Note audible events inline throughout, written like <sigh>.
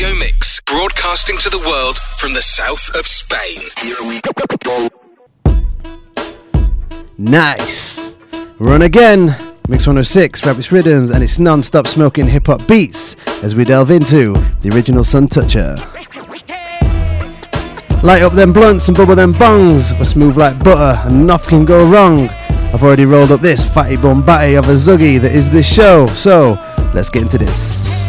radio mix, broadcasting to the world from the south of Spain. Nice. Run again. Mix 106, Rabbit's Riddims, and it's non stop smoking hip hop beats as we delve into the original Sun Toucher. Light up them blunts and bubble them bongs. We're smooth like butter and nothing can go wrong. I've already rolled up this fatty bombati of a zuggy that is this show, so let's get into this.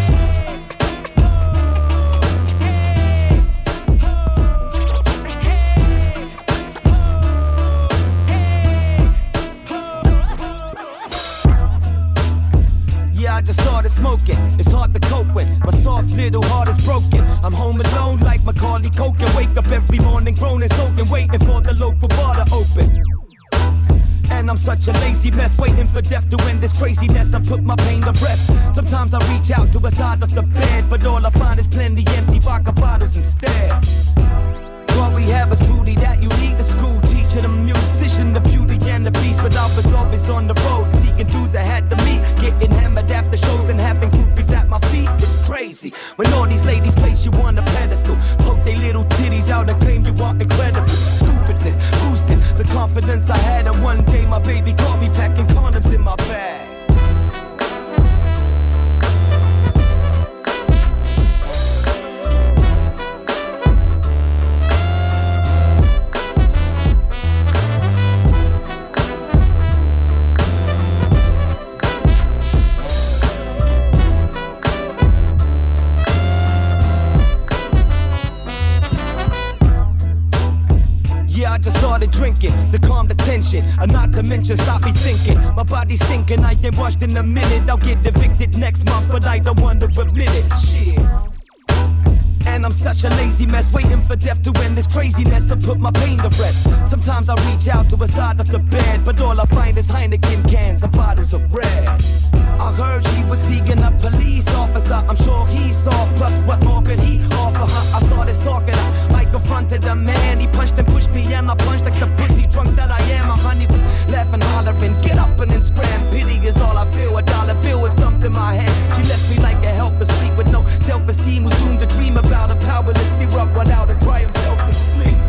I'm home alone like Macaulay Culkin. Wake up every morning groaning, soaking, waiting for the local bar to open. And I'm such a lazy mess, waiting for death to end this craziness. I put my pain to rest. Sometimes I reach out to a side of the bed, but all I find is plenty empty vodka bottles instead. What we have is truly that unique. The school teacher, the musician, the beauty and the beast. But I was always on the road, seeking dudes I had to meet. Getting hammered after shows and having groupies at my feet. Crazy when all these ladies place you on a pedestal. Poke their little titties out and claim you are incredible. Stupidness boosting the confidence I had. And one day my baby caught me packing condoms in my bag. Started drinking to calm the tension. And not to mention, stop me thinking. My body's thinking I ain't washed in a minute. I'll get evicted next month, but I don't want to admit it. Shit. And I'm such a lazy mess, waiting for death to end this craziness and put my pain to rest. Sometimes I reach out to a side of the bed, but all I find is Heineken cans and bottles of red. I heard she was seeking a police officer. I'm sure he saw. Plus, what more could he offer her? I started stalking her. I confronted a man. He punched and pushed me, and I punched like the pussy drunk that I am. My honey was laughing, hollering, get up and then scram. Pity is all I feel. A dollar bill was dumped in my hand. She left me like a helpless freak with no self-esteem. Was doomed to dream about a powerless erupt without a cry himself to sleep.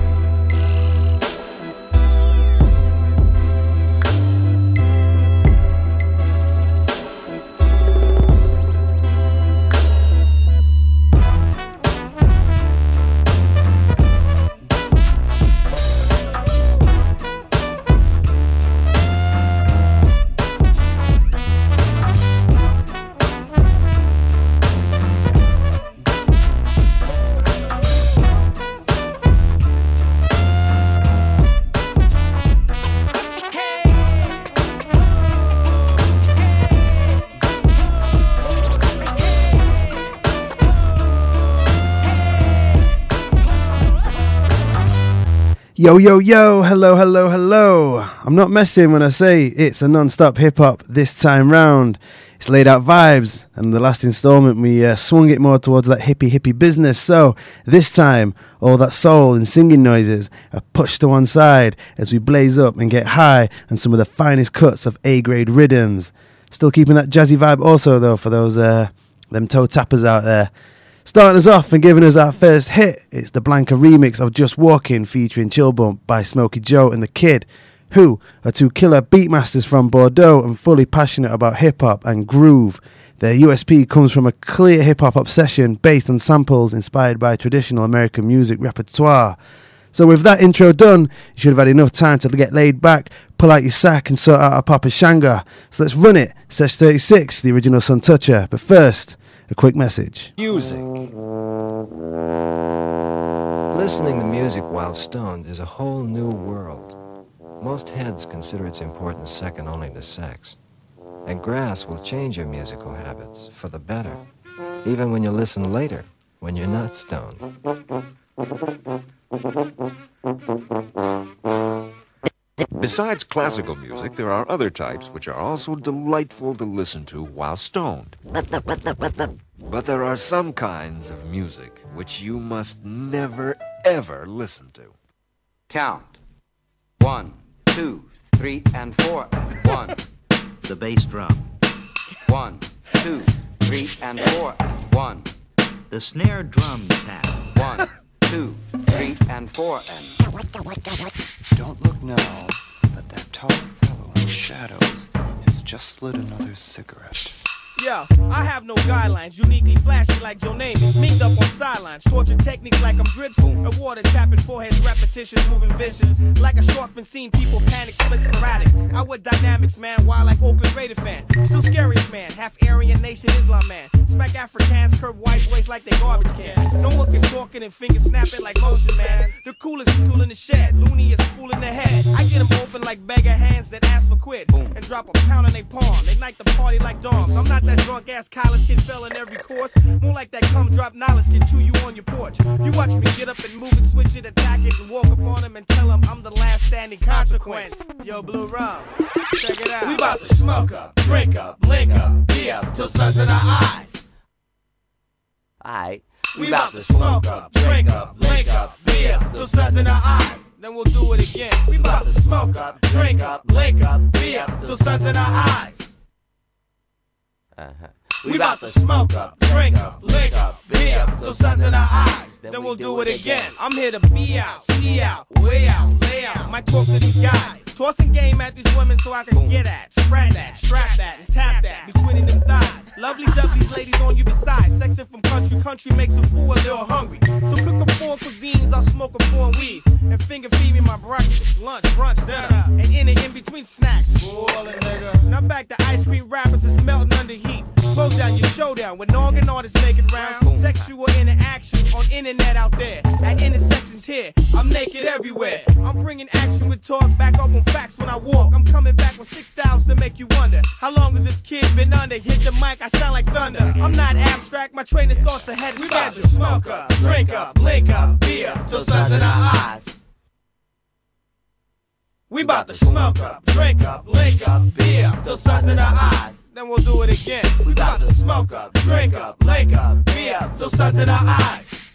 Yo, yo, yo, hello, hello, hello. I'm not messing when I say it's a non stop hip hop this time round. It's laid out vibes, and the last installment we uh, swung it more towards that hippie, hippie business. So this time, all that soul and singing noises are pushed to one side as we blaze up and get high on some of the finest cuts of A grade rhythms. Still keeping that jazzy vibe, also, though, for those uh, them toe tappers out there. Starting us off and giving us our first hit, it's the Blanka remix of Just Walking featuring Chill Bump by Smokey Joe and The Kid, who are two killer beatmasters from Bordeaux and fully passionate about hip hop and groove. Their USP comes from a clear hip hop obsession based on samples inspired by traditional American music repertoire. So, with that intro done, you should have had enough time to get laid back, pull out your sack, and sort out a Papa Shanga. So, let's run it. Sesh 36, the original Sun Suntoucher. But first, a quick message. Music. Listening to music while stoned is a whole new world. Most heads consider its importance second only to sex. And grass will change your musical habits for the better, even when you listen later, when you're not stoned. Besides classical music, there are other types which are also delightful to listen to while stoned. But there are some kinds of music which you must never, ever listen to. Count. One, two, three, and four. One. The bass drum. One, two, three, and four. One. the snare drum tap. One, two, three, and four, and. Don't look now, but that tall fellow in the shadows has just lit another cigarette. Yo, I have no guidelines, uniquely flashy like your name. Meeked up on sidelines, torture techniques like I'm drips. A water tapping foreheads, repetitions moving vicious. Like a shark been seen, people panic, split sporadic. I would dynamics, man, wild like Oakland Raider fan. Still scariest man, half Aryan nation Islam man. Spec Africans, curb white boys like they garbage can. No one can talking and finger snapping like motion, man. The coolest tool in the shed, loony is fool in the head. I get them open like beggar hands that ask for quit. And drop a pound on their palm. They like the party like dogs. I'm not that drunk ass college kid fell in every course. More like that come drop knowledge kid to you on your porch. You watch me get up and move it, switch it, attack it, and walk up on them and tell them I'm the last standing consequence. Yo, Blue Rum, check it out. We about to smoke up, drink up, link up, be up till suns in our eyes. Alright. We about to smoke up, drink up, link up, be up till suns in our eyes. Then we'll do it again. We about to smoke up, drink up, link up, be up till suns in our eyes. Uh-huh. We about to smoke up, drink up, lick up, be up till suns in our eyes. Then we'll do it again. I'm here to be out, see out, way out, lay out. My talk to these guys. Tossing game at these women so I can get at, spread that, strap that, and tap that between them thighs. Lovely lovely ladies on you besides. Sexing from country, country makes a fool a little hungry. So cook up four cuisines, I'll smoke a four weed. And finger feed me my breakfast, lunch, brunch, dinner. And in and in between snacks. Spoiling nigga. Now back to ice cream wrappers that's melting under heat. Close down your showdown with organ artists making rounds. Sexual interaction on internet out there. At intersections here, I'm naked everywhere. I'm bringing action with talk back up on facts when I walk. I'm coming back with six styles to make you wonder. How long has this kid been under? Hit the mic, I sound like thunder. I'm not abstract, my train of thoughts ahead. We got to smoke up, drink up, link up, be up till suns in our eyes. We bout to smoke up, drink up, link up, beer, till suns in our eyes. Then we'll do it again. We bout to smoke up, drink up, link up, beer, till suns in our eyes.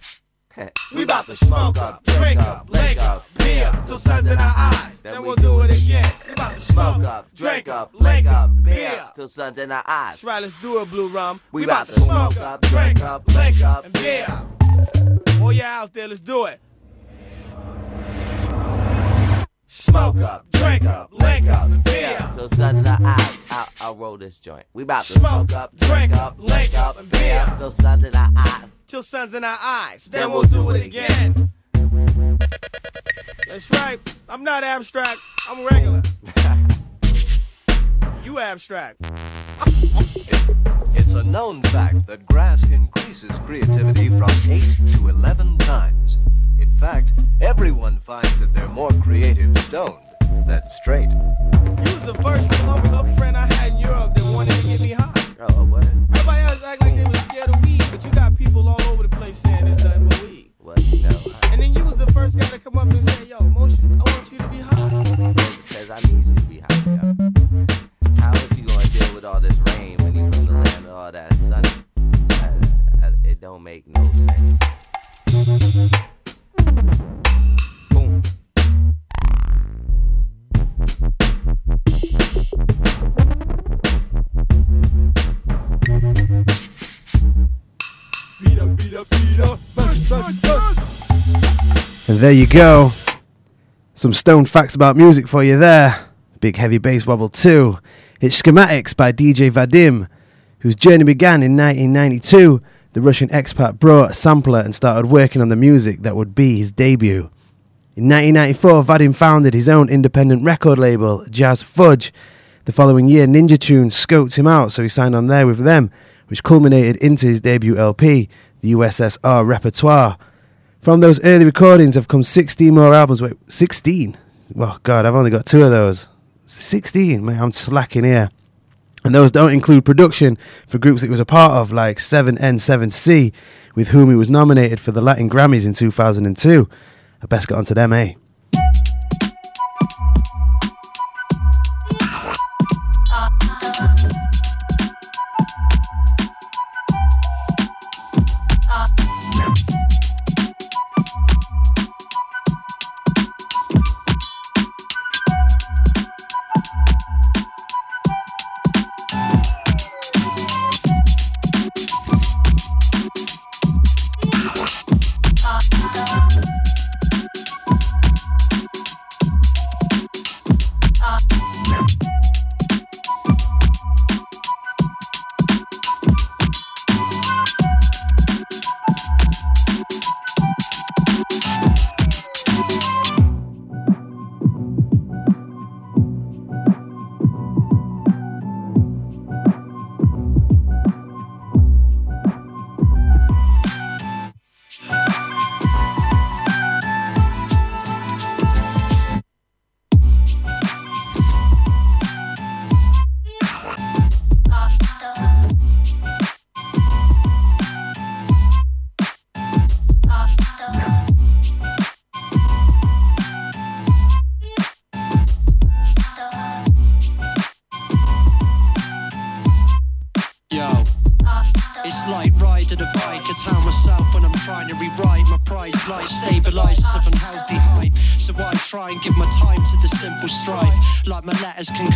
We bout to smoke up, drink up, link up, be up till suns in our eyes. Then we'll do it again. We bout to smoke up, drink up, link up, be up. till sun's in our eyes. That's right, let's do it, Blue Rum. We bout bout to smoke up, drink up, link up, and be up. Oh yeah, out there, let's do it. Smoke up, drink up, link up, and be up. Till sun's in our eyes. I'll, I'll roll this joint. We about to Smoke up, drink up, link up, and be up. till sun's in our eyes. Till suns in our eyes. Then we'll do it again. That's right. I'm not abstract. I'm regular. <laughs> you abstract. It's a known fact that grass increases creativity from 8 to 11 times. In fact, everyone finds that they're more creative stoned than straight. You was the first lumber up friend I had in Europe that wanted to get me high. Oh, what? Everybody else act like they was scared of weed, but you got people all over the place saying it's nothing but weed. What? No. And then you was the first guy to come up and say, yo, Motion, I want you to be high. Because I need you to be high, yo. How is he going to deal with all this rain when he's from the land of all that sun? I- I- it don't make no sense. And there you go. Some stone facts about music for you there. Big heavy bass wobble too. It's Schematics by DJ Vadim, whose journey began in 1992. The Russian expat brought a sampler and started working on the music that would be his debut. In 1994, Vadim founded his own independent record label, Jazz Fudge. The following year, Ninja Tune scoped him out, so he signed on there with them, which culminated into his debut LP, the USSR Repertoire. From those early recordings have come 16 more albums. Wait, 16? Well, God, I've only got two of those. 16? Man, I'm slacking here. And those don't include production for groups he was a part of, like 7N7C, with whom he was nominated for the Latin Grammys in 2002. I best get onto them, eh?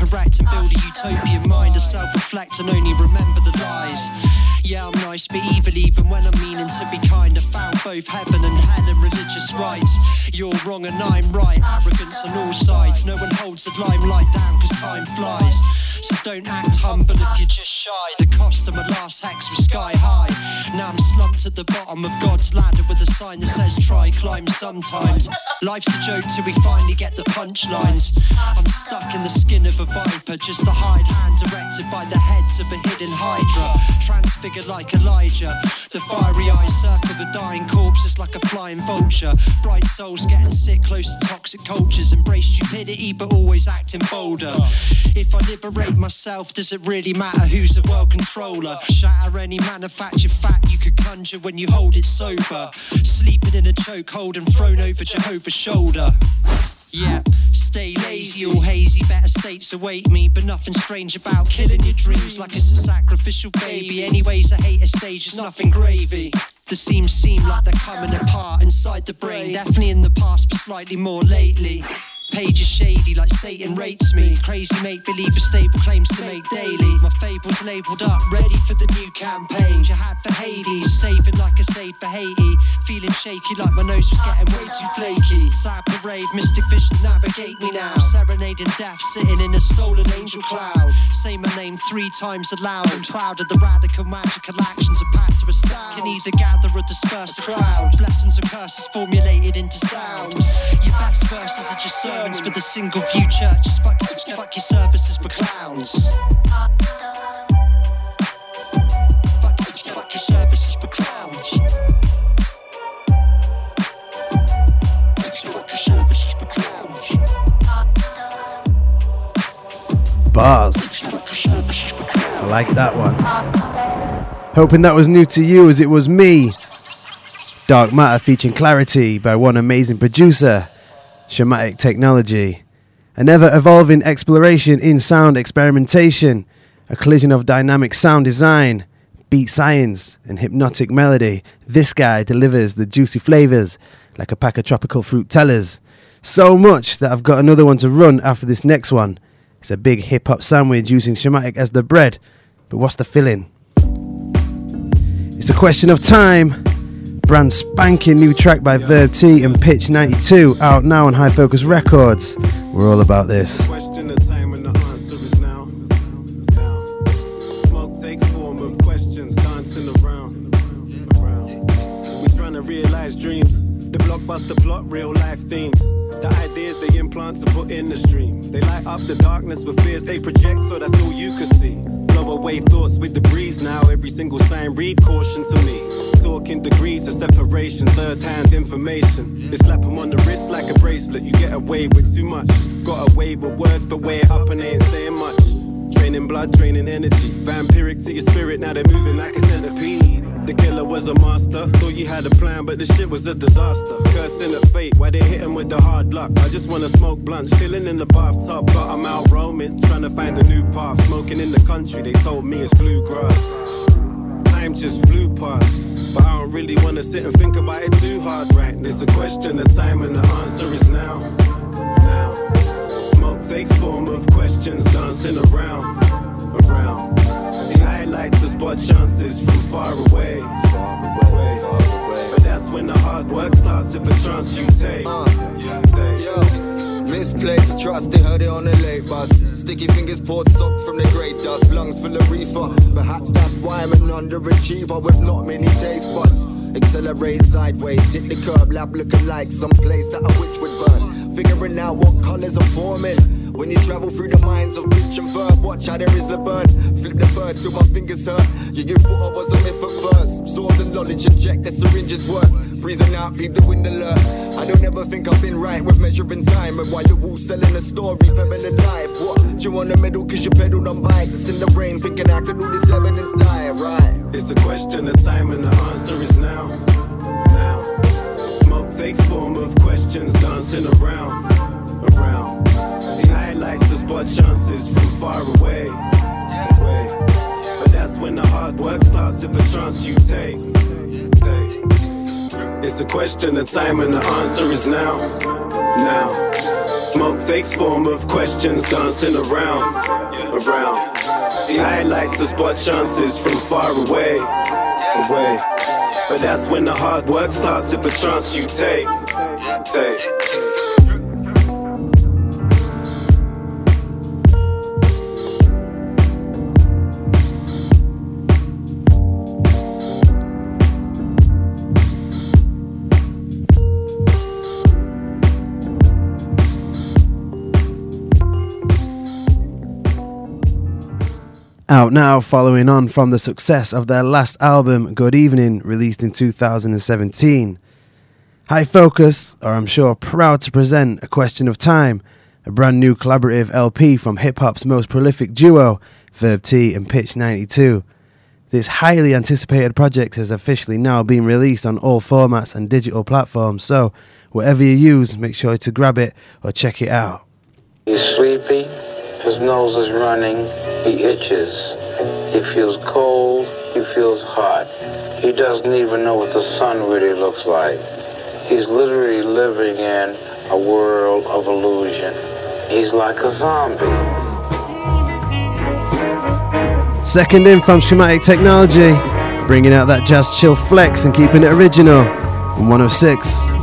Correct and build a utopian mind. To self reflect and only remember the lies. Yeah, I'm nice but evil even when I'm meaning to be kind. I found both heaven and hell and religious rights. You're wrong and I'm right. Arrogance on all sides. No one holds the limelight down cause time flies. So don't act humble if you're just shy. The cost of my last hex was sky high. Now I'm slumped at the bottom of God's ladder with a sign that says try climb sometimes. Life's a joke till we finally get the punchlines. I'm stuck in the skin of a viper, just a hide hand directed by the heads of a hidden hydra. Transfigured like Elijah. The fiery eyes circle the dying corpses like a flying vulture. Bright souls getting sick close to toxic cultures. Embrace stupidity but always acting bolder. If I liberate myself, does it really matter who's the world controller? Shatter any manufactured fact you could conjure when you hold it sober. Sleeping in a chokehold and thrown over Jehovah's shoulder. Yeah, stay lazy or hazy, better states await me. But nothing strange about killing your dreams like it's a sacrificial baby. Anyways, I hate a stage, it's nothing gravy. The seams seem like they're coming apart inside the brain. Definitely in the past, but slightly more lately. Page is shady like Satan rates me. Crazy make believe for stable claims to make daily. My fable's labeled up, ready for the new campaign. Jihad for Hades, saving like I saved for Haiti. Feeling shaky like my nose was getting way too flaky. Type parade, mystic visions navigate me now. Serenading death, sitting in a stolen angel cloud. Say my name three times aloud. I'm Proud of the radical magical actions of packed to a. Can either gather or disperse a crowd. Blessings and curses formulated into sound. Your best verses are just sermons for the single view churches. Fuck, fuck your services for clowns. Fuck, fuck your services for clowns. Fuck your services for clowns. Bars. I like that one. Hoping that was new to you as it was me. Dark Matter featuring Clarity by one amazing producer, Shamatic Technology. An ever evolving exploration in sound experimentation, a collision of dynamic sound design, beat science, and hypnotic melody. This guy delivers the juicy flavors like a pack of tropical fruit tellers. So much that I've got another one to run after this next one. It's a big hip hop sandwich using Shamatic as the bread, but what's the filling? It's a question of time. Brand spanking new track by Verb T and Pitch 92 out now on High Focus Records. We're all about this. Dreams. The blockbuster plot, real life themes. The ideas they implant to put in the stream. They light up the darkness with fears they project, so that's all you can see. Blow away thoughts with the breeze now. Every single sign read caution to me. Talking degrees of separation, third hand information. They slap 'em on the wrist like a bracelet. You get away with too much. Got away with words, but weigh it up and ain't saying much. Draining blood, draining energy. Vampiric to your spirit, now they're moving like a centipede. The killer was a master. Thought you had a plan, but the shit was a disaster. Cursing at fate, why they hit him with the hard luck? I just wanna smoke blunts, chilling in the bathtub, but I'm out roaming, trying to find a new path. Smoking in the country, they told me it's bluegrass. Time just flew past. But I don't really wanna sit and think about it too hard right. It's a question of time and the answer is now. Now. Smoke takes form of questions dancing. Around. Chances from far away. Far away. But that's when the hard work starts if a chance you take. Uh, take. Misplaced trust, they heard it on the late bus. Sticky fingers poured soap from the grey dust, lungs full of reefer. Perhaps that's why I'm an underachiever with not many taste buds. Accelerate sideways, hit the curb, lab looking like some place that a witch would burn. Figuring out what colors are forming. When you travel through the minds of bitch and verb, watch how there is the burn. Flip the bird till my fingers hurt. You thought I was a myth at first. Absorb the knowledge, inject the syringes work. Breezing out, peep the wind alert. I don't ever think I've been right with measuring time. And while you're all selling a story, pebbling life. What? You want the middle cause you pedaled on bikes in the rain, thinking I can do this evidence die, right? It's a question of time and the answer is now. Now. Smoke takes form of questions dancing. Around. Like to spot chances from far away. away. But that's when the hard work starts if a chance you take. Take. It's a question of time and the answer is now. Now. Smoke takes form of questions dancing around, around. See, I like to spot chances from far away, away. But that's when the hard work starts if a chance you take, take. Out now, following on from the success of their last album, Good Evening, released in 2017. High Focus are, I'm sure, proud to present A Question of Time, a brand new collaborative LP from hip hop's most prolific duo, Verb T and Pitch 92. This highly anticipated project has officially now been released on all formats and digital platforms, so whatever you use, make sure to grab it or check it out. He's sleepy, his nose is running, he itches. He feels cold, he feels hot. He doesn't even know what the sun really looks like. He's literally living in a world of illusion. He's like a zombie. Second in from Shamatic Technology, bringing out that jazz chill flex and keeping it original on 106.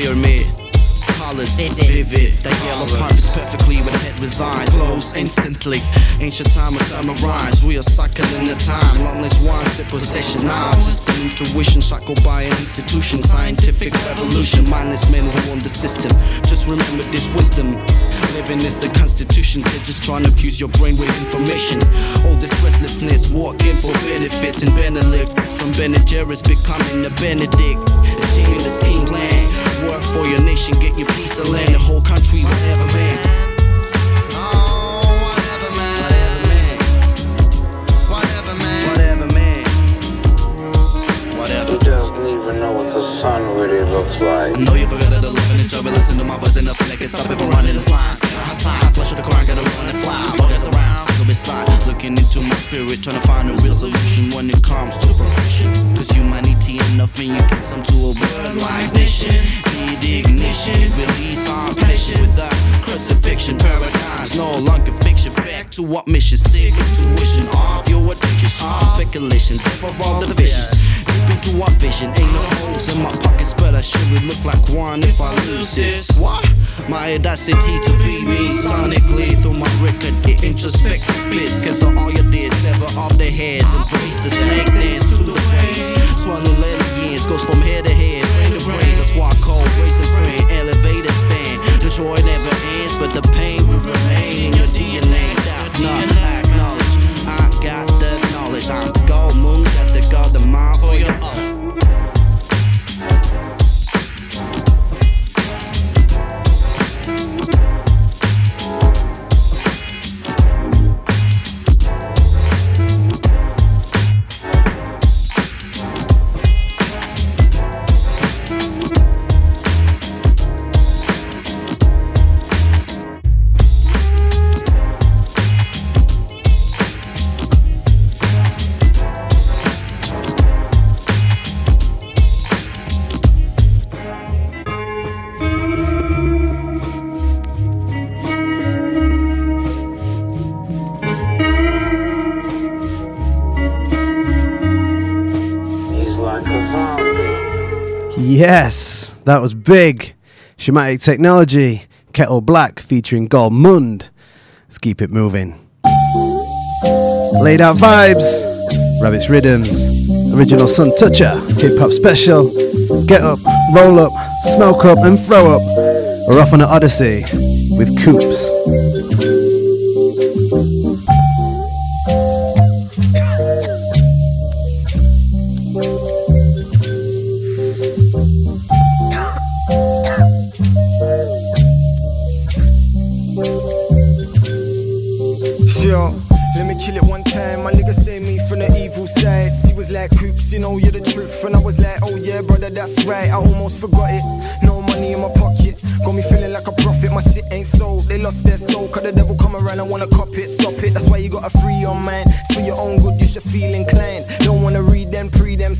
Pyramid. Colors vivid. That yellow purpose perfectly where the head resides. Flows instantly. Ancient time of sunrise. We are cycling the time. Long as one sip possession. Now just an intuition. Shackled by an institution. Scientific revolution. Mindless men who own the system. Just remember this wisdom. Living is the constitution. They're just trying to fuse your brain with information. All this restlessness. Walking for benefits and Benedict. Some Benedictus becoming a Benedict. Achieving the scheme plan. Work for your nation, get your piece of land, the whole country, whatever, man. sun really looks like. Know you forgot to live and enjoy, but listen to my voice and I can stop it from running the slides. Outside, flush with the car, gotta run and fly. Focus around, go beside, looking into my spirit, trying to find a real solution when it comes to progression. Cause humanity ain't nothing, you can some to a like mission. Need ignition, release our passion without crucifixion. Paradise, no longer fiction. Back to what mission, sick intuition, off your addiction, off speculation, for all the visions. Deep into our vision, ain't no holes in my pockets, but I sure would look like one if I lose this. What? My audacity to be me sonically through my record, it introspective bits. Cause all you did, sever off their heads, embrace the snake dance to the pains. Swallow letter goes from head to head, brain to brain. That's why I call racing friend, stand. The joy never ends, but the pain will remain in your DNA. Not acknowledge, I got the knowledge. I'm gold moon, got the golden mind for your own. Yes, that was big. Shamatic Technology, Kettle Black featuring Goldmund. Let's keep it moving. Laid out vibes, Rabbits Riddims, original Sun Toucher, hip hop special. Get up, roll up, smoke up, and throw up. We're off on an odyssey with Coops. You know you're the truth. And I was like, oh yeah, brother, that's right. I almost forgot it. No money in my pocket. Got me feeling like a prophet. My shit ain't sold. They lost their soul. Cause the devil come around and wanna cop it. Stop it. That's why you gotta free your mind. It's for your own good. You should feel inclined. Don't wanna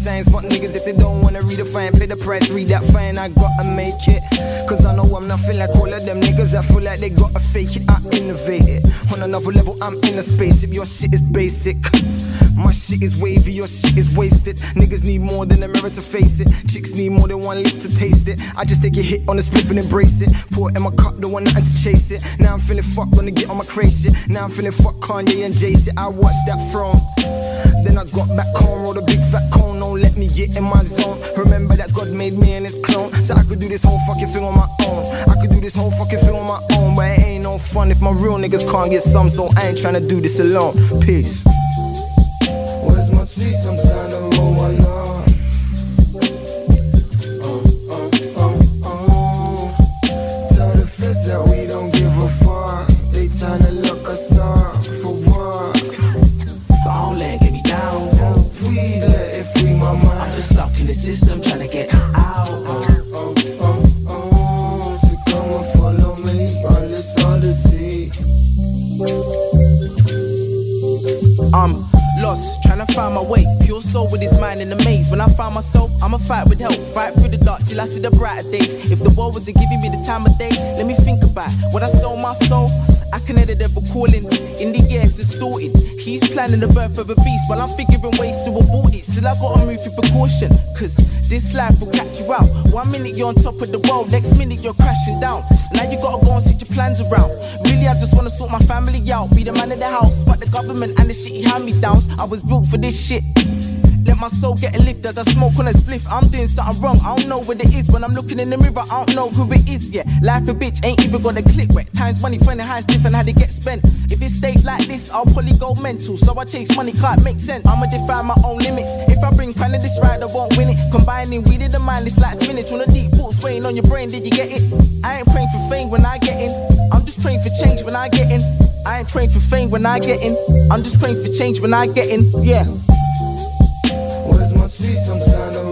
signs. Fuck niggas if they don't wanna read the fine. Pay the price. Read that fine. I gotta make it. Cause I know I'm nothing like all of them niggas that feel like they gotta fake it. I innovate it. On another level, I'm in a spaceship. Your shit is basic. My shit is wavy, your shit is wasted. Niggas need more than a mirror to face it. Chicks need more than one lip to taste it. I just take a hit on the spliff and embrace it. Pour it in my cup, don't want nothing to chase it. Now I'm feeling fucked, gonna get on my crazy shit. Now I'm feeling fuck Kanye and Jay shit. I watched that from. Then I got back home, rolled a big fat don't let me get in my zone. Remember that God made me and his clone, so I could do this whole fucking thing on my own. I could do this whole fucking thing on my own, but it ain't no fun if my real niggas can't get some, so I ain't tryna do this alone. Peace. The birth of a beast while I'm figuring ways to abort it. Till I gotta move with precaution. Cause this life will catch you out. One minute you're on top of the world, next minute you're crashing down. Now you gotta go and switch your plans around. Really, I just wanna sort my family out. Be the man of the house, fuck the government and the shitty hand me downs. I was built for this shit. My soul get a lift as I smoke on a spliff. I'm doing something wrong, I don't know what it is. When I'm looking in the mirror, I don't know who it is yet. Life a bitch ain't even gonna click wet. Times money, funny, high, stiff, and how they get spent. If it stays like this, I'll probably go mental. So I chase money, can't make sense. I'ma define my own limits. If I bring pan to this ride, I won't win it. Combining weed in the mind, it's like spinach on a deep thought spraying on your brain. Did you get it? I ain't praying for fame when I get in. I'm just praying for change when I get in. I ain't praying for fame when I get in. I'm just praying for change when I get in. Yeah. Tree? Some sign of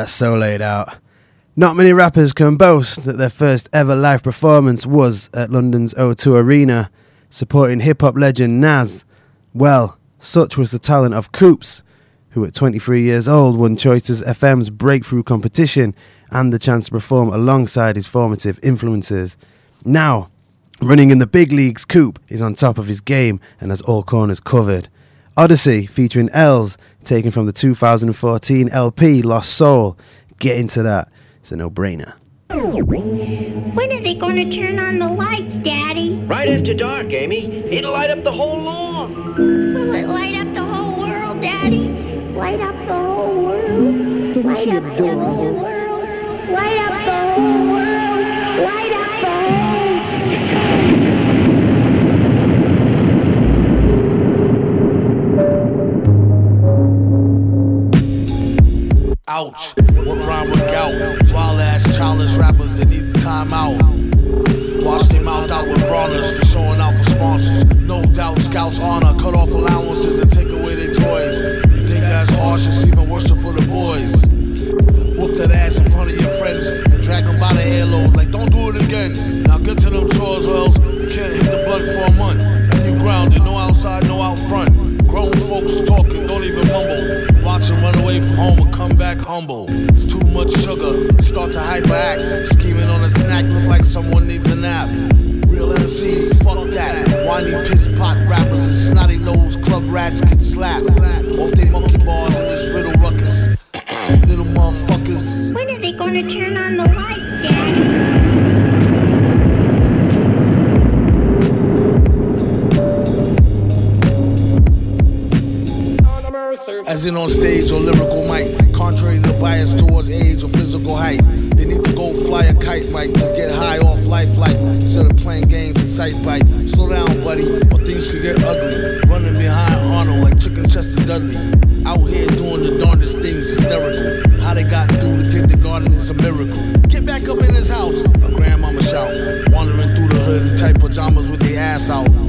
that's so laid out. Not many rappers can boast that their first ever live performance was at London's O2 Arena, supporting hip hop legend Nas. Well, such was the talent of Coops, who at 23 years old won Choices FM's breakthrough competition and the chance to perform alongside his formative influences. Now, running in the big leagues, Coop is on top of his game and has all corners covered. Odyssey, featuring Elz, taken from the 2014 LP Lost Soul. Get into that. It's a no brainer. When are they going to turn on the lights, Daddy? Right after dark, Amy. It'll light up the whole lawn. Will it light up the whole world, Daddy? Light up the whole world. Light up the whole world. Light up the whole world. Ouch, what rhyme with gout? Wild ass childish rappers that need time out. Wash their mouth out with brawlers for showing out for sponsors. No doubt, scouts honor, cut off allowances and take away their toys. You think that's harsh? It's even worse for the boys. Whoop that ass in front of your friends and drag them by the airload like don't do it again. Now get to them chores or else you can't hit the blunt for a month. And you grounded, no outside, no out front. Grown folks talking, don't even mumble. Watch them run away from home come back humble. It's too much sugar, start to hyperact. Scheming on a snack, look like someone needs a nap. Real MCs, fuck that. Whiny piss pot rappers and snotty nose club rats get slapped. slap. Off they monkey bars in this riddle ruckus. <coughs> Little motherfuckers. When are they gonna turn on the lights, Daddy? As in on stage or lyrical mic, contrary to bias towards age or physical height. They need to go fly a kite, Mike, to get high off life like instead of playing games and sight fight. Slow down, buddy, or things could get ugly. Running behind Arnold like Chicken Chester Dudley. Out here doing the darndest things, hysterical. How they got through the kindergarten is a miracle. Get back up in his house, a grandmama shout. Wandering through the hood in tight pajamas with their ass out.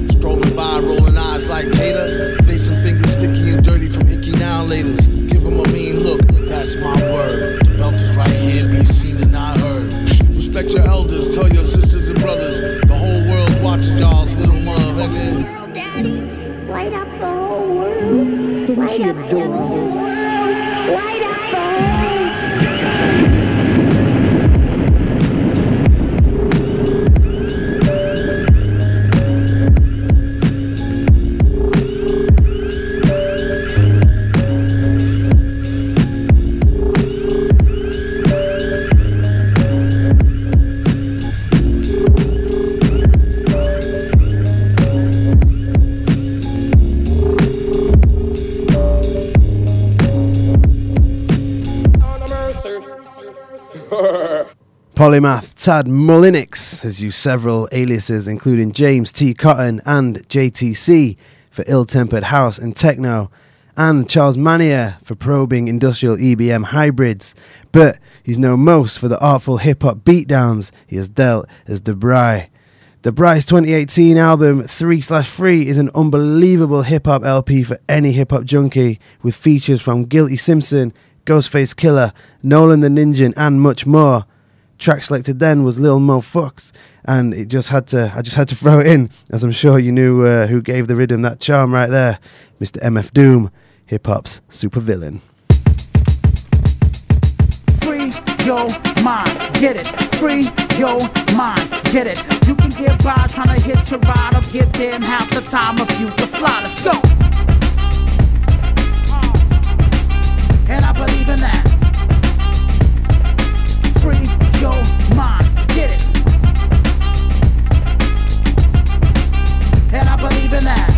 That's my word. The belt is right here, be seen and not heard. Respect your elders, tell your sisters and brothers. The whole world's watching y'all's little motherfucker. Daddy, light up the whole world. Light up the whole Polymath Tad Mullinix has used several aliases, including James T. Cotton and JTC for ill tempered house and techno, and Charles Manier for probing industrial EBM hybrids. But he's known most for the artful hip hop beatdowns he has dealt as Dabrye. Dabrye's 2018 album 3 slash 3 is an unbelievable hip hop LP for any hip hop junkie, with features from Guilty Simpson, Ghostface Killah, Nolan the Ninja, and much more track selected then was Lil Mufukuz, and it just had to I just had to <laughs> throw it in, as I'm sure you knew uh, who gave the rhythm that charm right there, Mr. MF Doom, hip hop's supervillain. Free your mind, get it. Free your mind, get it. You can get by trying to hit your ride or get there in half the time if you can fly. Let's go. And I believe in that. Your mind, get it. And I believe in that.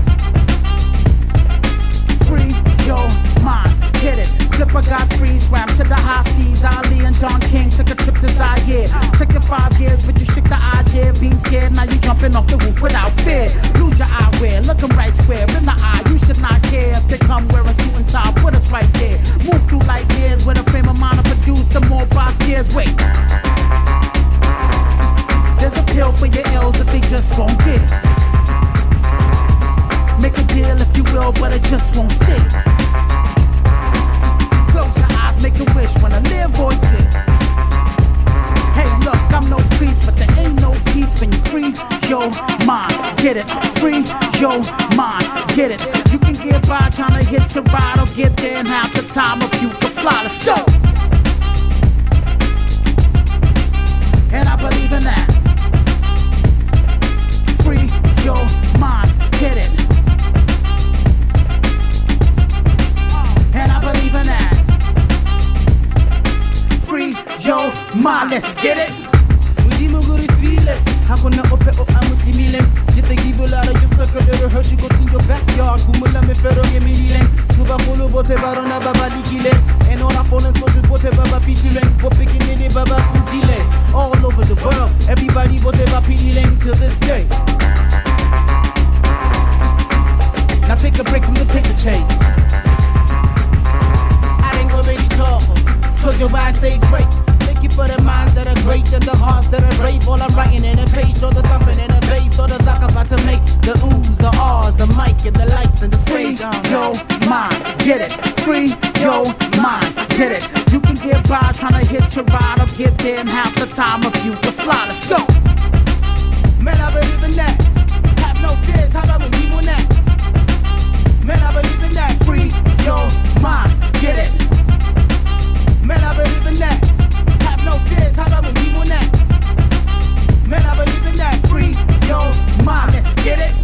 Flipper got free, swam to the high seas. Ali and Don King took a trip to Zaire. Took it five years, but you shook the idea. Being scared, now you jumping off the roof without fear. Lose your eyewear, look 'em right square in the eye. You should not care if they come wearing suit and tie. Put us right there. Move through light years with a frame of mind to produce some more boss gears. Wait. There's a pill for your ills that they just won't give. Make a deal if you will, but it just won't stick. Close your eyes, make a wish when I live or exist. Hey, look, I'm no priest, but there ain't no peace when you free your mind. Get it? Free your mind. Get it? You can get by trying to hit your ride or get there in half the time if you can fly. Let's go. And I believe in that. Free your mind. Get it? Your mind. Let's get it. Udimo guri file Hakuna ope o amutimilem Gite givo lara yo sucker it'll hurt you go to your backyard. Gumula me fero ye mi hilen Tuba holo bote barona baba likile And all I phone and social bote baba pitilen Bope kinene baba kudile. All over the world Everybody bote baba pitilen till this day. Now take a break from the paper chase. I ain't gonna really talk Cause your eyes say grace for the minds that are great and the hearts that are brave. All I'm writing in a page, or the thumping in a bass, or the sock about to make the oohs, the ahs, the mic and the lights and the Free stage. your mind, get it. Free your mind, get it. You can get by trying to hit your ride or get there in half the time if you can fly. Let's go. Man, I believe in that. Have no fears, how about we on that? Man, I believe in that. Free your mind, get it. Man, I believe in that. In it.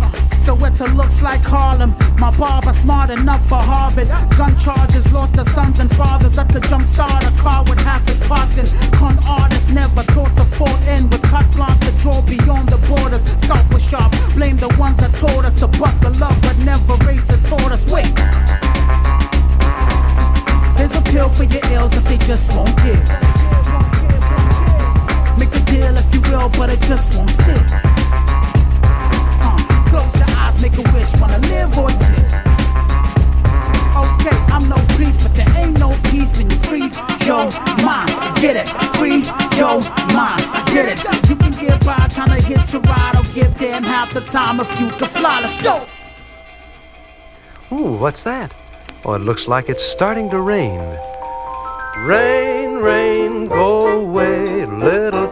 Uh, so looks like Harlem. My barber smart enough for Harvard. Gun charges, lost the sons and fathers that could jumpstart a car with half its parts. And con artists never taught the full end with cut plans to draw beyond the borders. Scout was sharp, blame the ones that told us to buckle up, but never race taught us. Wait. There's a pill for your ills that they just won't give. Will, but it just won't stick. Uh, close your eyes, make a wish, wanna live or exist. Okay, I'm no priest, but there ain't no peace when you free your mind. Get it, free your mind. Get it. You can get by trying to hit your ride get there in half the time if you can fly. Let's go. Ooh, what's that? Oh, it looks like it's starting to rain. Rain, rain, go away.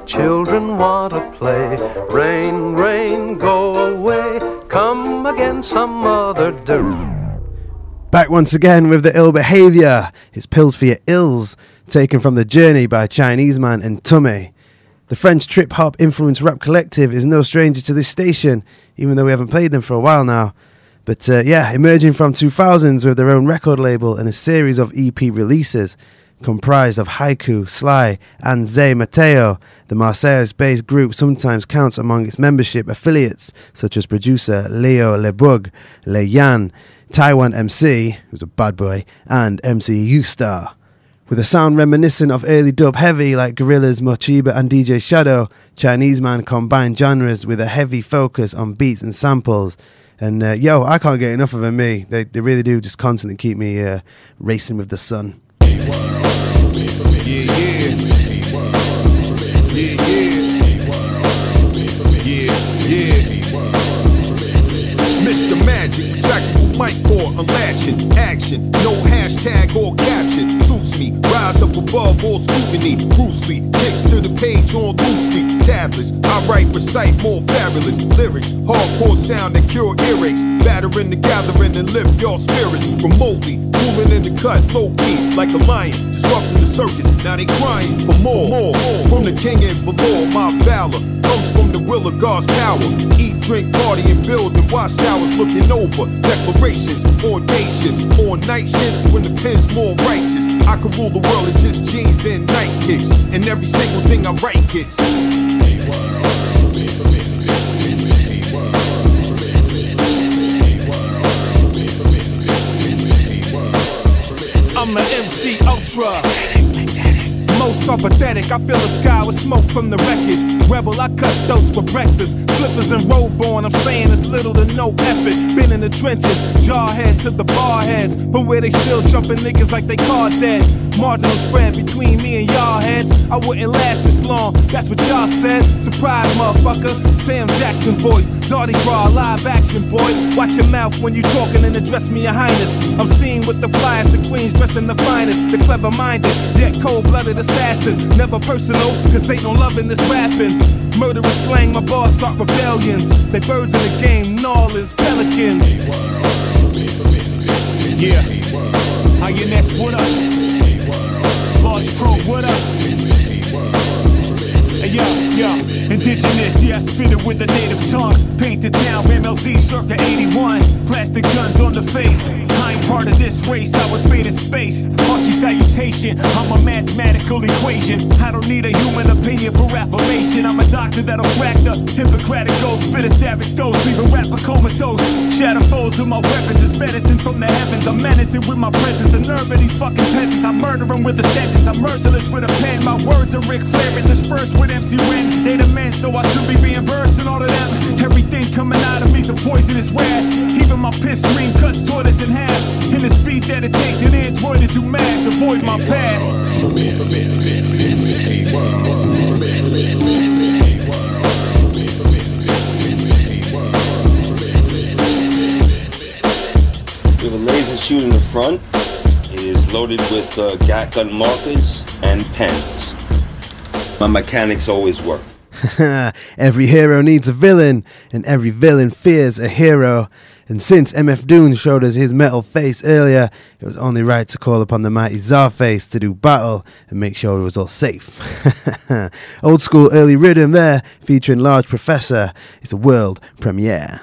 Children want to play. Rain, rain, go away. Come again some other day. Back once again with the ill behavior. It's pills for your ills, taken from the journey by Chinese man and Tumi. The French trip hop influenced rap collective is no stranger to this station, even though we haven't played them for a while now. But uh, yeah, emerging from 2000s with their own record label and a series of EP releases, comprised of Haiku, Sly, and Zay Mateo, the Marseilles based group sometimes counts among its membership affiliates, such as producer Leo Lebug, Le Yan, Taiwan MC, who's a bad boy, and MC U Star. With a sound reminiscent of early dub heavy like Gorillaz, Mochiba, and DJ Shadow, Chinese Man combined genres with a heavy focus on beats and samples. And uh, yo, I can't get enough of them, me. They, they really do just constantly keep me uh, racing with the sun. Mr. Magic, retractable mic cord, unlatching, action, no hashtag or caption, me, rise up above all scrutiny, Bruce Lee, kicks to the page on loosely, tablets, I write, recite more fabulous lyrics, hardcore sound that cure earaches, battering the gathering and lift your spirits. Remotely, cooling in the cut, low key, like a lion, disrupting the circus, now they crying for more, more, from the king and valor, my valor, comes from the will of God's power, eat, drink, party, and build and watch towers looking over, declarations, audacious, on night shifts when the pen's more righteous, I could rule the world in just jeans and kicks, and every single thing I write gets. I'm the MC Ultra. Most are pathetic. I fill the sky with smoke from the wreckage. Rebel, I cut throats for breakfast. Slippers and robe on. I'm saying it's little to no effort. Been in the trenches, jarhead to the bar heads. From where they still jumping niggas like they car dead. Marginal spread between me and y'all heads. I wouldn't last this long. That's what y'all said. Surprise, motherfucker. Sam Jackson voice. Darty Raw, live action, boy. Watch your mouth when you talking and address me, your highness. I'm seen with the flyest of queens dressed in the finest. The clever minded, yet cold blooded assassin. Never personal, cause ain't no love in this rapping. Murderous slang, my bars start rebellions. They birds in the game, gnawlers, pelicans. Yeah. INS, what up? Boss Pro, what up? Hey, yo, yo, indigenous, yeah, spit it with a native tongue. Paint the town, MLZ circa 81. Plastic guns on the face. Ain't part of this race, I was made in space. Funky salutation, I'm a mathematical equation. I don't need a human opinion for affirmation. I'm a doctor that'll crack the Hippocratic oath. Spit a savage dose, leave a rapper comatose. Shatter foes with my weapons, it's medicine from the heavens. I'm menacing with my presence. The nerve of these fucking peasants. I murder them with a sentence. I'm merciless with a pen. My words are Ric Flair interspersed with MC Ren. They the men, so I should be reimbursing all of them. Everything coming out of me's a poisonous rat. Even my piss stream cuts toilets in half. In the speed that it takes an android to do math to avoid my path. We have a laser shoot in the front. It is loaded with uh, gat gun markers and pens. My mechanics always work. <laughs> every hero needs a villain, and every villain fears a hero. And since MF Doom showed us his metal face earlier, it was only right to call upon the mighty Czarface to do battle and make sure it was all safe. <laughs> Old school early rhythm there, featuring Large Professor. It's a world premiere.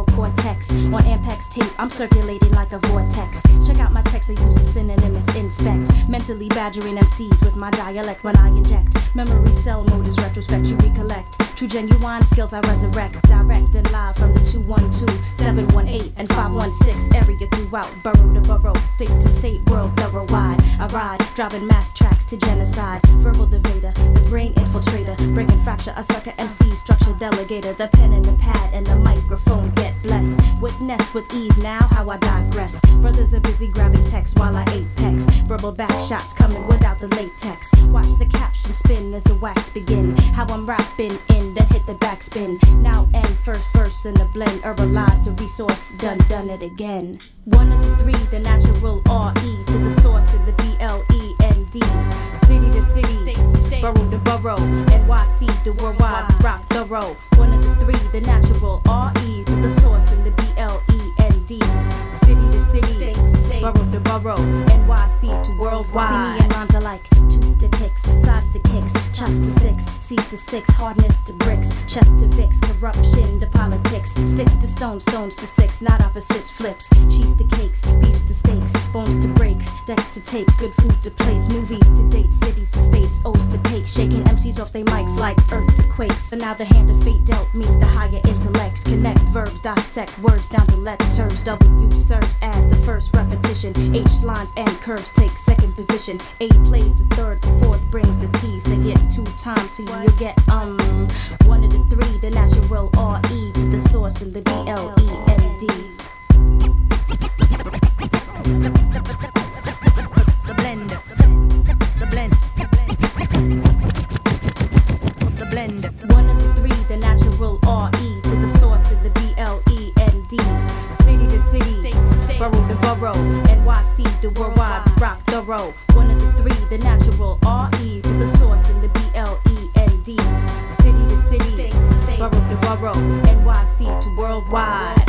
Cerebral cortex. On Ampex tape, I'm circulating like a vortex. Check out my text, I use a synonym, inspect. Mentally badgering MCs with my dialect when I inject. Memory cell mode is retrospect, recollect. True genuine skills I resurrect. Direct and live from the 212, 718, and 516 area throughout. Borough to borough, state to state, world wide. I ride, driving mass tracks to genocide. Verbal devader, the brain infiltrator. Breaking fracture, a sucker MC, structure delegator. The pen and the pad and the microphone get blessed. Witness with ease now how I digress. Brothers are busy grabbing texts while I apex. Verbal back shots coming without the latex. Watch the caption spin as the wax begin. How I'm rapping in, then hit the backspin. Now and first verse in the blend. Herbalize the resource, done, done it again. One of the three, the natural R-E to the source of the B-L-E-N-D. City to city, state borough to borough, NYC to worldwide, rock the road. One of the three, the natural R-E to the source in the B-L-E-N-D. City to city, state to state, borough to borough, NYC to worldwide. See me and rhymes are like tooth sides to kicks, chops to six, C's to six, hardness to bricks, chest to fix, corruption to politics, sticks to stones, stones to six, not opposites, flips, cheese to cakes, beefs to steaks, bones to breaks, decks to tapes, good food to plates, movies to dates, cities to states, O's to cakes, shaking MCs off their mics like earth to quakes. And now the hand of fate dealt me the higher intellect, connect verbs, dissect words down to letters. W serves as the first repetition, H lines and curves take second position, A plays the third, the fourth brings a T. Say it two times so you'll get um one of the three, the natural R E to the source and the B L E N D. The blend. The blend. The blend. One of the three, the natural R E to the source of the B L E N D. City to city, state to state, borough to borough, NYC to worldwide, rock the road. One of the three, the natural R E NYC to worldwide.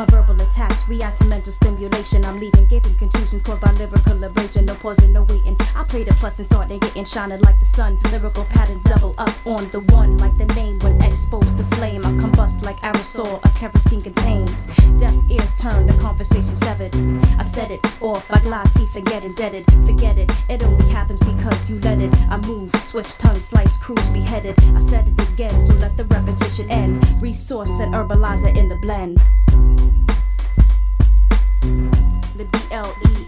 My verbal attacks react to mental stimulation. I'm leaving, giving contusions caused by lyrical abrasion. No pausing, no waiting. I play the plus and start and getting shining like the sun. Lyrical patterns double up on the one, like the name when exposed to flame. I combust like aerosol, a kerosene contained. Deaf ears turn, the conversation severed. I set it off like Latif and get indebted. Forget it, it only happens because you let it. I move, swift tongue slice, cruise beheaded. I said it again, so let the repetition end. Resource and Herbaliser in the blend. The B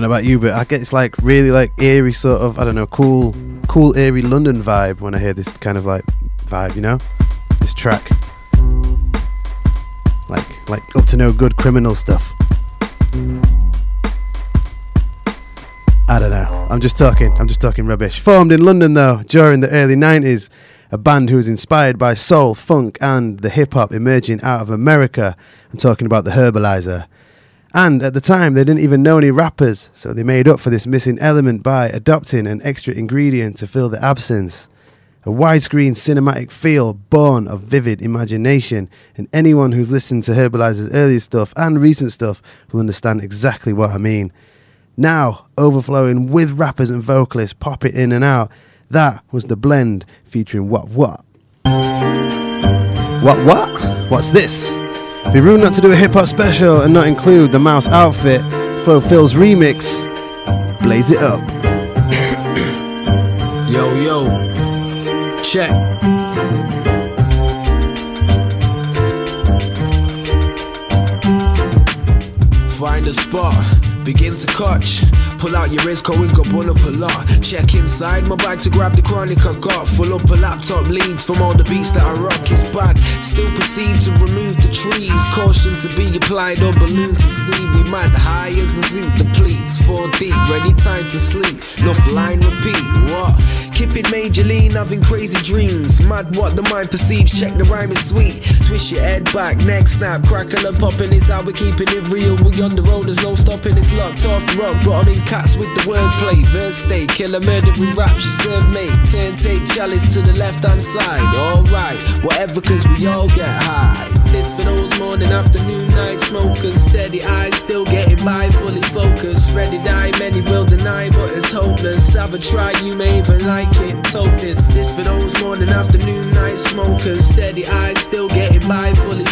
Don't know about you, but I get it's like really like eerie sort of I don't know cool cool eerie London vibe when I hear this kind of like vibe, you know, this track, like like up to no good criminal stuff. I don't know. I'm just talking. I'm just talking rubbish. Formed in London though during the early 90s, a band who was inspired by soul, funk, and the hip hop emerging out of America. I'm talking about the Herbaliser. And at the time, they didn't even know any rappers, so they made up for this missing element by adopting an extra ingredient to fill the absence. A widescreen cinematic feel born of vivid imagination, and anyone who's listened to Herbaliser's earlier stuff and recent stuff will understand exactly what I mean. Now, overflowing with rappers and vocalists popping in and out, that was the blend featuring What What. What What? What's this? Be rude not to do a hip hop special and not include the Mouse outfit, Flofliz remix, Blaze It Up. <coughs> Yo, yo. Check. Find a spot, begin to catch. Pull out your wrist, going up, pull up a lot. Check inside my bag to grab the chronic I got. Full up a laptop leads from all the beats that I rock is bad. Still proceed to remove the trees. Caution to be applied or balloon to see. We mad high as the zoo depletes. Four deep, ready time to sleep. Enough line repeat. What? Keep it major lean, having crazy dreams. Mad what the mind perceives, check the rhyme is sweet. Twist your head back, neck snap, crackle and popping. It's how we keeping it real. We on the road, there's no stopping. It's locked off rock, but I'm in cats with the wordplay. Verse stay, killer we rap, she serve mate. Turn take chalice to the left hand side. Alright, whatever, cause we all get high. This for those morning, afternoon, night smokers. Steady eyes, still getting by, fully focused. Ready die, many will deny, but it's hopeless. Have a try, you may even like Told this, this for those morning, afternoon, night smokers. Steady eyes, still getting by, fully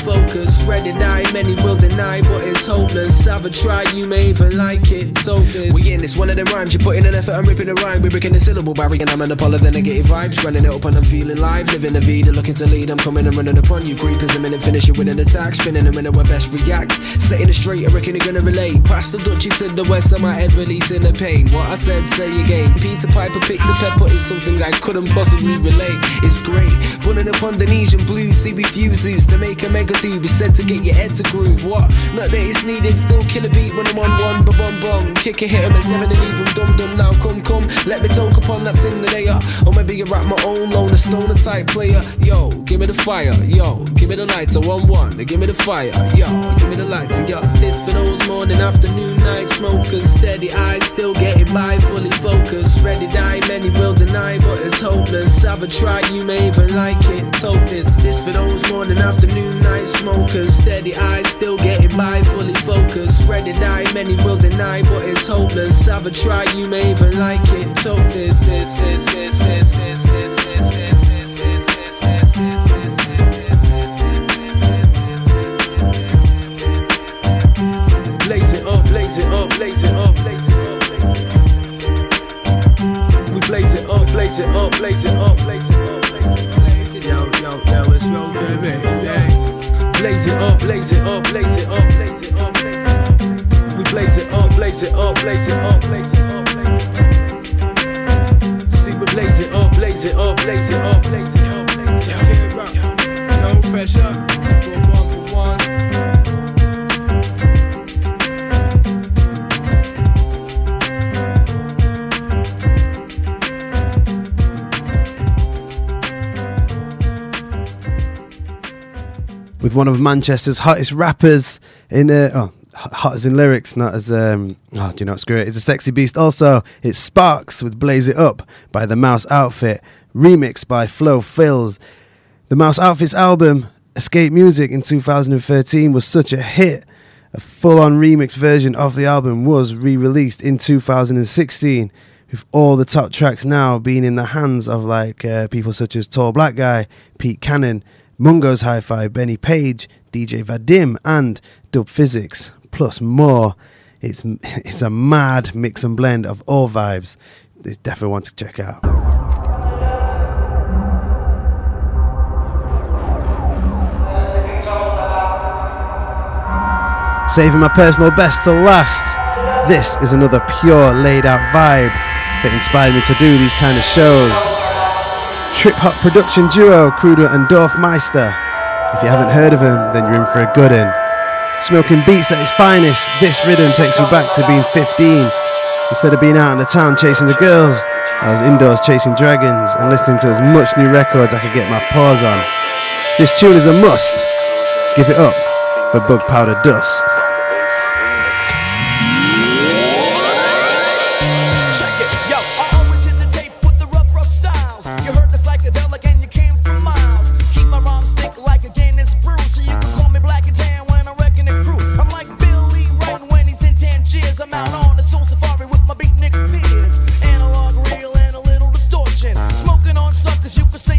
Ready die, many will deny, but it's hopeless. Have a try, you may even like it. Told this. We in this one of them rhymes, you put in an effort, I'm ripping a rhyme. We're breaking the syllable barrier, and I'm an apollo, the negative vibes. Running it up and I'm feeling live. Living a vida, looking to lead. I'm coming and running upon you. Creepers a minute, finish it with an attack. Spinning a minute where best react. Setting it straight, I reckon you're gonna relate. Past the Dutchie to the west of my head, releasing the pain. What I said, say again. Peter Piper picked a pepper is something I couldn't possibly relate. It's great. Running up the Indonesian blues, CB fuses to make a mega do. Be said to get your head to groove. What? Not that it's needed, still kill a beat when I'm on one, ba bum bum. Kick a hit 'em at seven and 'em dum dum. Now come, come, let me talk upon that thing that they are. Or maybe you rap my own loner, stoner type player. Yo, give me the fire, yo, give me the lighter, one one. Give me the fire, yo, give me the lighter, yo. This for those morning, afternoon, night smokers. Steady eyes, still getting by, fully focused. Ready die, many will deny, but it's hopeless. Have a try, you may even like it. Told this, for those morning, afternoon, night smokers. Steady eyes, still getting by, fully focused. Ready die, many will deny, but it's hopeless. Have a try, you may even like it. Told this, this, this, this, this, this, blaze it up, blaze it up, blaze it up, blaze it up. We blaze it up, blaze it up, blaze it up, blaze it up, blaze it up. blaze it. Yo, yo, yo, it's real good, man. Blaze it up, blaze it up, blaze it up, blaze it up, blaze it up. We blaze it up, blaze it up, blaze it up, blaze it up, blaze it up. See, we blaze it up, blaze it up, blaze it up, blaze it up, blaze it up. No pressure. With one of Manchester's hottest rappers in uh, oh, hot as in lyrics, not as um. Oh, do you know what? Screw it. It's a sexy beast. Also, it's Sparkz with "Blaze It Up" by the Mouse Outfit, remixed by Flofliz. The Mouse Outfit's album Escape Music in 2013 was such a hit. A full-on remix version of the album was re-released in 2016, with all the top tracks now being in the hands of like uh, people such as Tall Black Guy, Pete Cannon, Mungo's Hi-Fi, Benny Page, DJ Vadim, and Dub Phizix, plus more. It's <laughs> it's a mad mix and blend of all vibes. It's definitely one to check out. Saving my personal best to last. This is another pure laid out vibe that inspired me to do these kind of shows. Trip hop production duo Kruder and Dorfmeister. If you haven't heard of them, then you're in for a good one. Smoking beats at its finest, this rhythm takes me back to being 15. Instead of being out in the town chasing the girls, I was indoors chasing dragons and listening to as much new records I could get my paws on. This tune is a must. Give it up for Bug Powder Dust. cause you can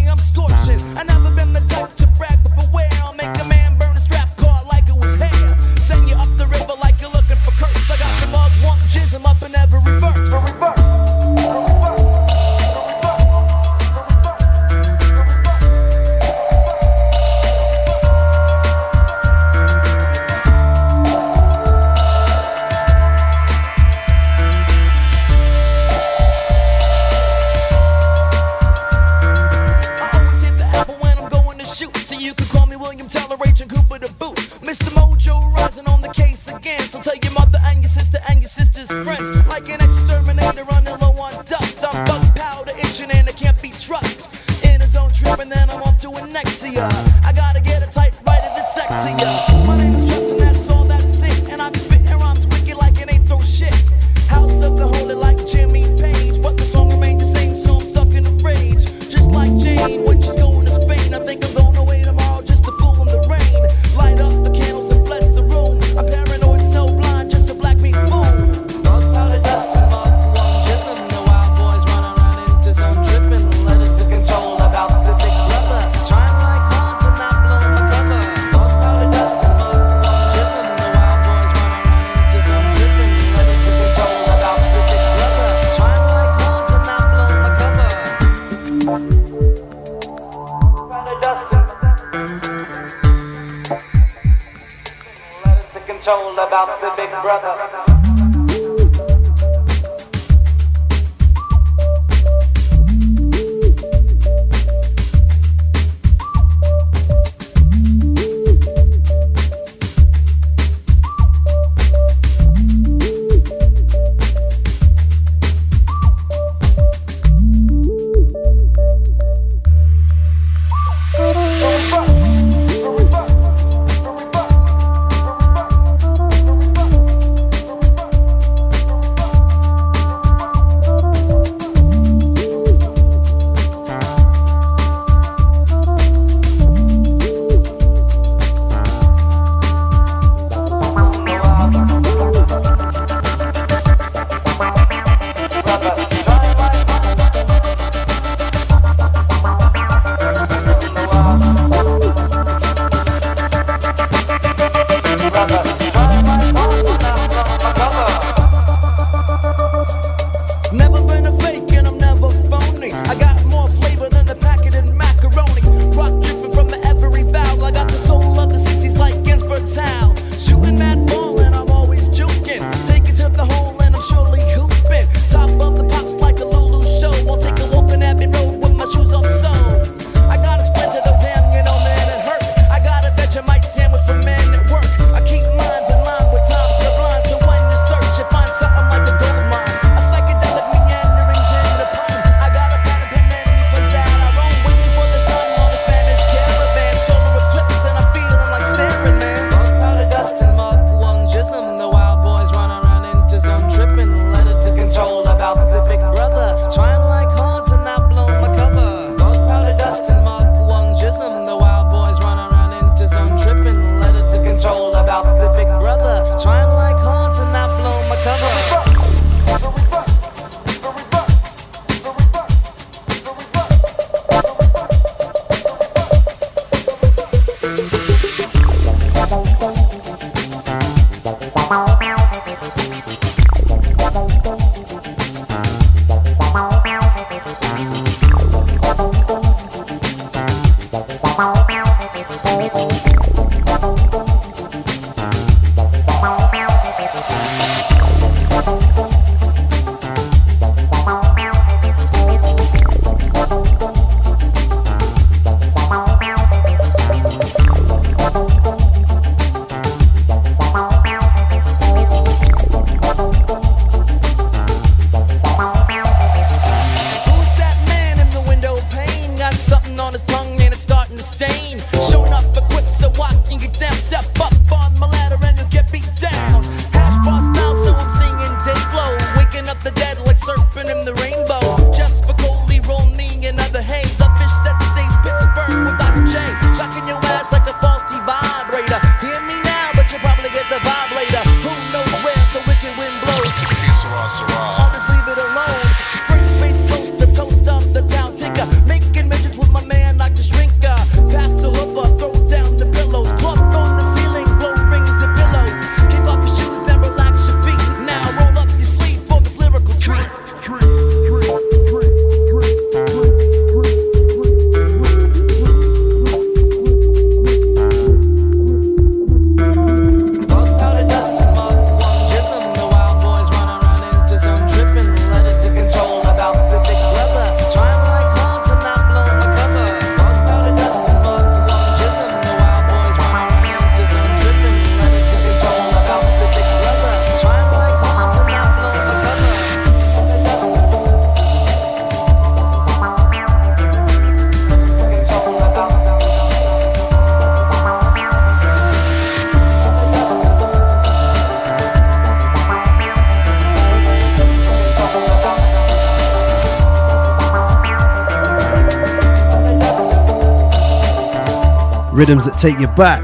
Rhythms that take you back.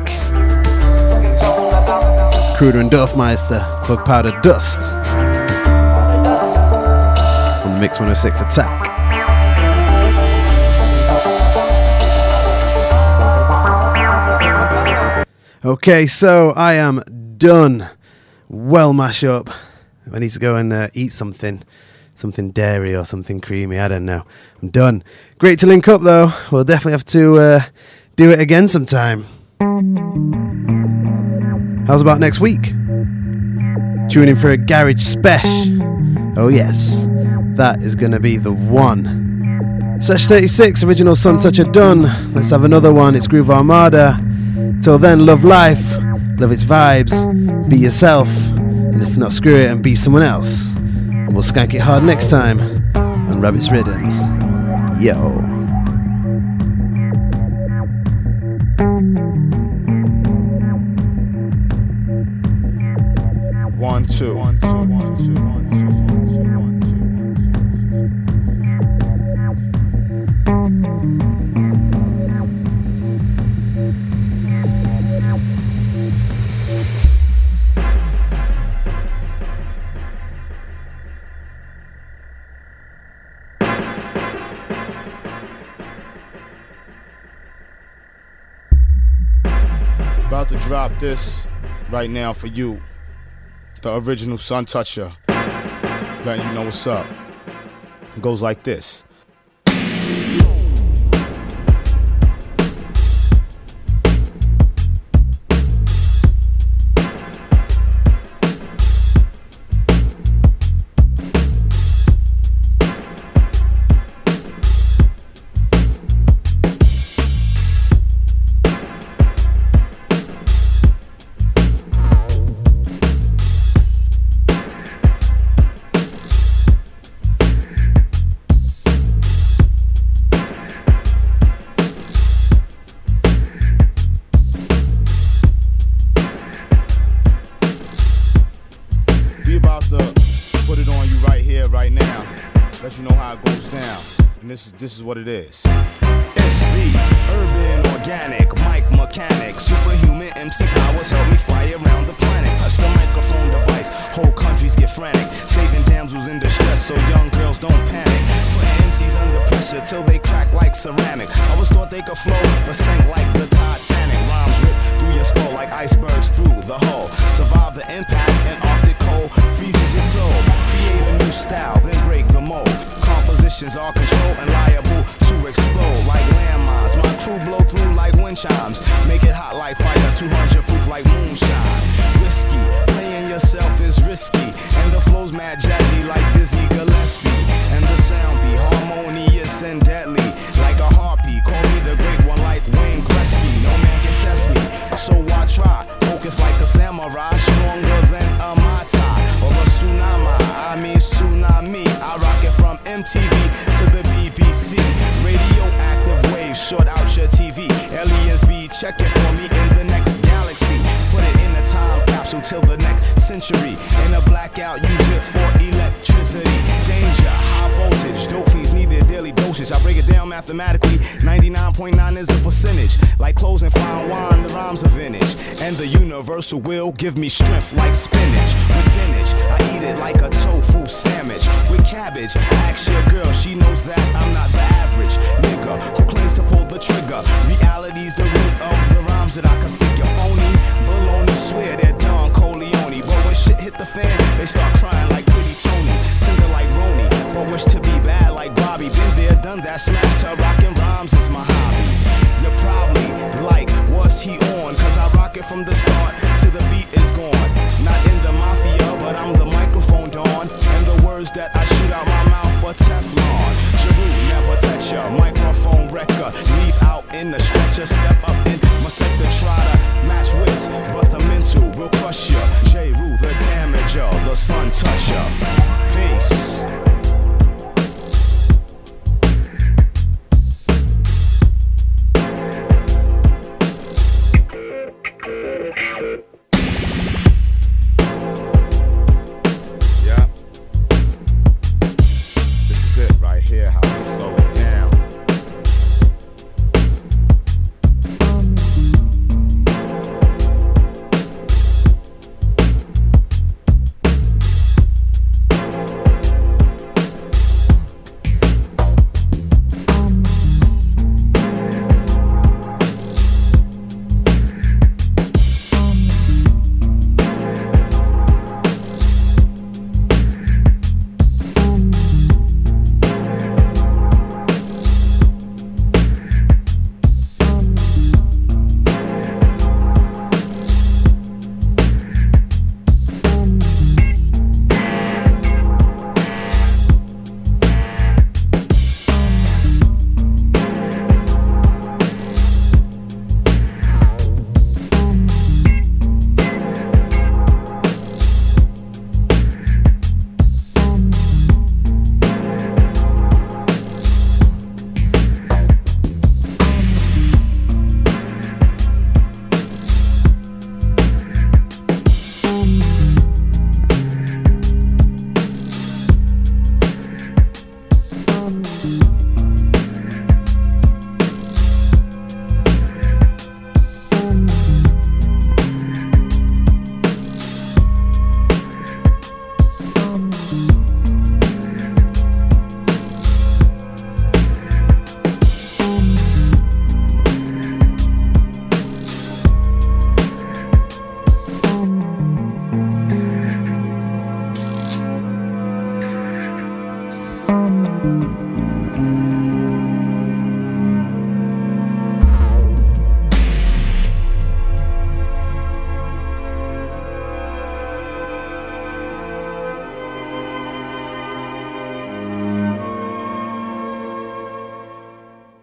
Kruder and Dorfmeister, Bug Powder Dust. On the Mix 106 Attack. Okay, so I am done. Well mash up. I need to go and uh, eat something. Something dairy or something creamy. I don't know. I'm done. Great to link up though. We'll definitely have to uh, do it again sometime. How's about next week? Tune in for a garage special. Oh, yes. That is going to be the one. Sesh 36, original Sun Toucher done. Let's have another one. It's Groove Armada. Till then, love life, love its vibes, be yourself, and if not, screw it and be someone else. And we'll skank it hard next time on Rabbit's Riddims. Yo. One, two. One, two. One, two. One, two. One, two. One, two. About to drop this right now for you, the original Sun Toucher. Letting you know what's up. It goes like this. This is what it is. Universal will give me strength like spinach. With dinach, I eat it like a tofu sandwich. With cabbage, ask your girl, she knows that I'm not the average nigga who claims to pull the trigger. Reality's the root of the rhymes that I can figure. Phony, baloney, swear they're Don Corleone. But when shit hit the fan, they start crying like pretty Tony. Tender like Roni, but wish to be bad like Bobby. Been there, done that, smash to rockin' rhymes is my hobby. You're probably like, what's he on? Cause I rock it from the start.